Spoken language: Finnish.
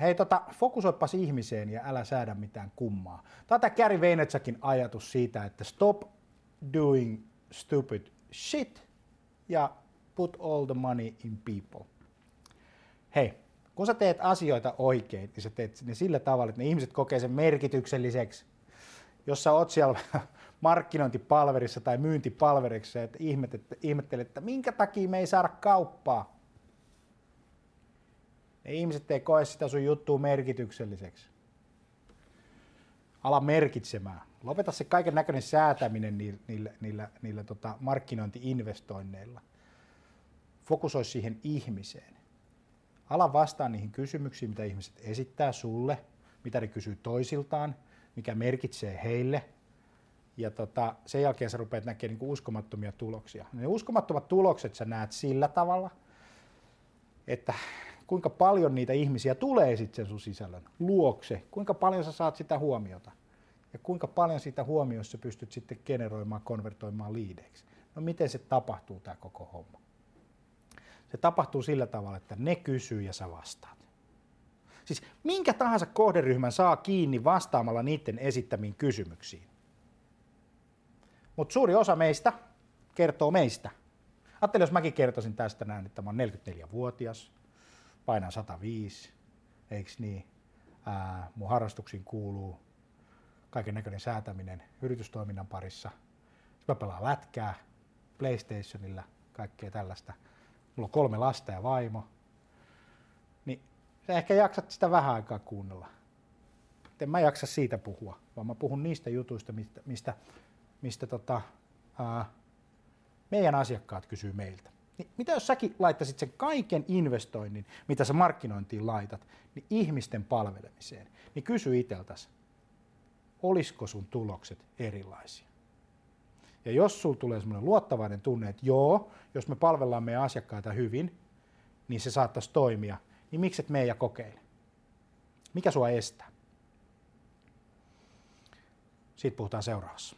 Hei, tota, fokusoipas ihmiseen ja älä säädä mitään kummaa. Tätä Gary Vaynerchukin ajatus siitä, että stop doing stupid shit ja put all the money in people. Hei, kun sä teet asioita oikein, niin sä teet ne sillä tavalla, että ne ihmiset kokee sen merkitykselliseksi. Jos sä oot siellä markkinointipalverissa tai myyntipalverissa, että ihmettelet, että minkä takia me ei saada kauppaa. Ne ihmiset ei koe sitä sun juttua merkitykselliseksi. Ala merkitsemään. Lopeta se kaiken näköinen säätäminen niillä, niillä, niillä, niillä tota markkinointiinvestoinneilla. Fokusoi siihen ihmiseen. Ala vastaa niihin kysymyksiin, mitä ihmiset esittää sulle, mitä ne kysyy toisiltaan, mikä merkitsee heille. Ja tota, sen jälkeen sä rupeat näkemään niin uskomattomia tuloksia. Ne uskomattomat tulokset sä näet sillä tavalla, että kuinka paljon niitä ihmisiä tulee sitten sen sun sisällön luokse, kuinka paljon sä saat sitä huomiota ja kuinka paljon siitä huomiossa pystyt sitten generoimaan, konvertoimaan liideiksi. No miten se tapahtuu tämä koko homma? Se tapahtuu sillä tavalla, että ne kysyy ja sä vastaat. Siis minkä tahansa kohderyhmän saa kiinni vastaamalla niiden esittämiin kysymyksiin. Mutta suuri osa meistä kertoo meistä. Ajattelin, jos mäkin kertoisin tästä näin, että mä oon 44-vuotias, painan 105, eikö niin? Ää, mun harrastuksiin kuuluu kaiken näköinen säätäminen yritystoiminnan parissa. Mä pelaan lätkää PlayStationilla, kaikkea tällaista. Mulla on kolme lasta ja vaimo. Niin sä ehkä jaksat sitä vähän aikaa kuunnella. En mä jaksa siitä puhua, vaan mä puhun niistä jutuista, mistä, mistä, mistä tota, ää, meidän asiakkaat kysyy meiltä. Niin mitä jos säkin laittaisit sen kaiken investoinnin, mitä sä markkinointiin laitat, niin ihmisten palvelemiseen, niin kysy iteltäsi, olisiko sun tulokset erilaisia? Ja jos sulla tulee semmoinen luottavainen tunne, että joo, jos me palvellaan meidän asiakkaita hyvin, niin se saattaisi toimia, niin miksi et meidän kokeile? Mikä sua estää? Siitä puhutaan seuraavassa.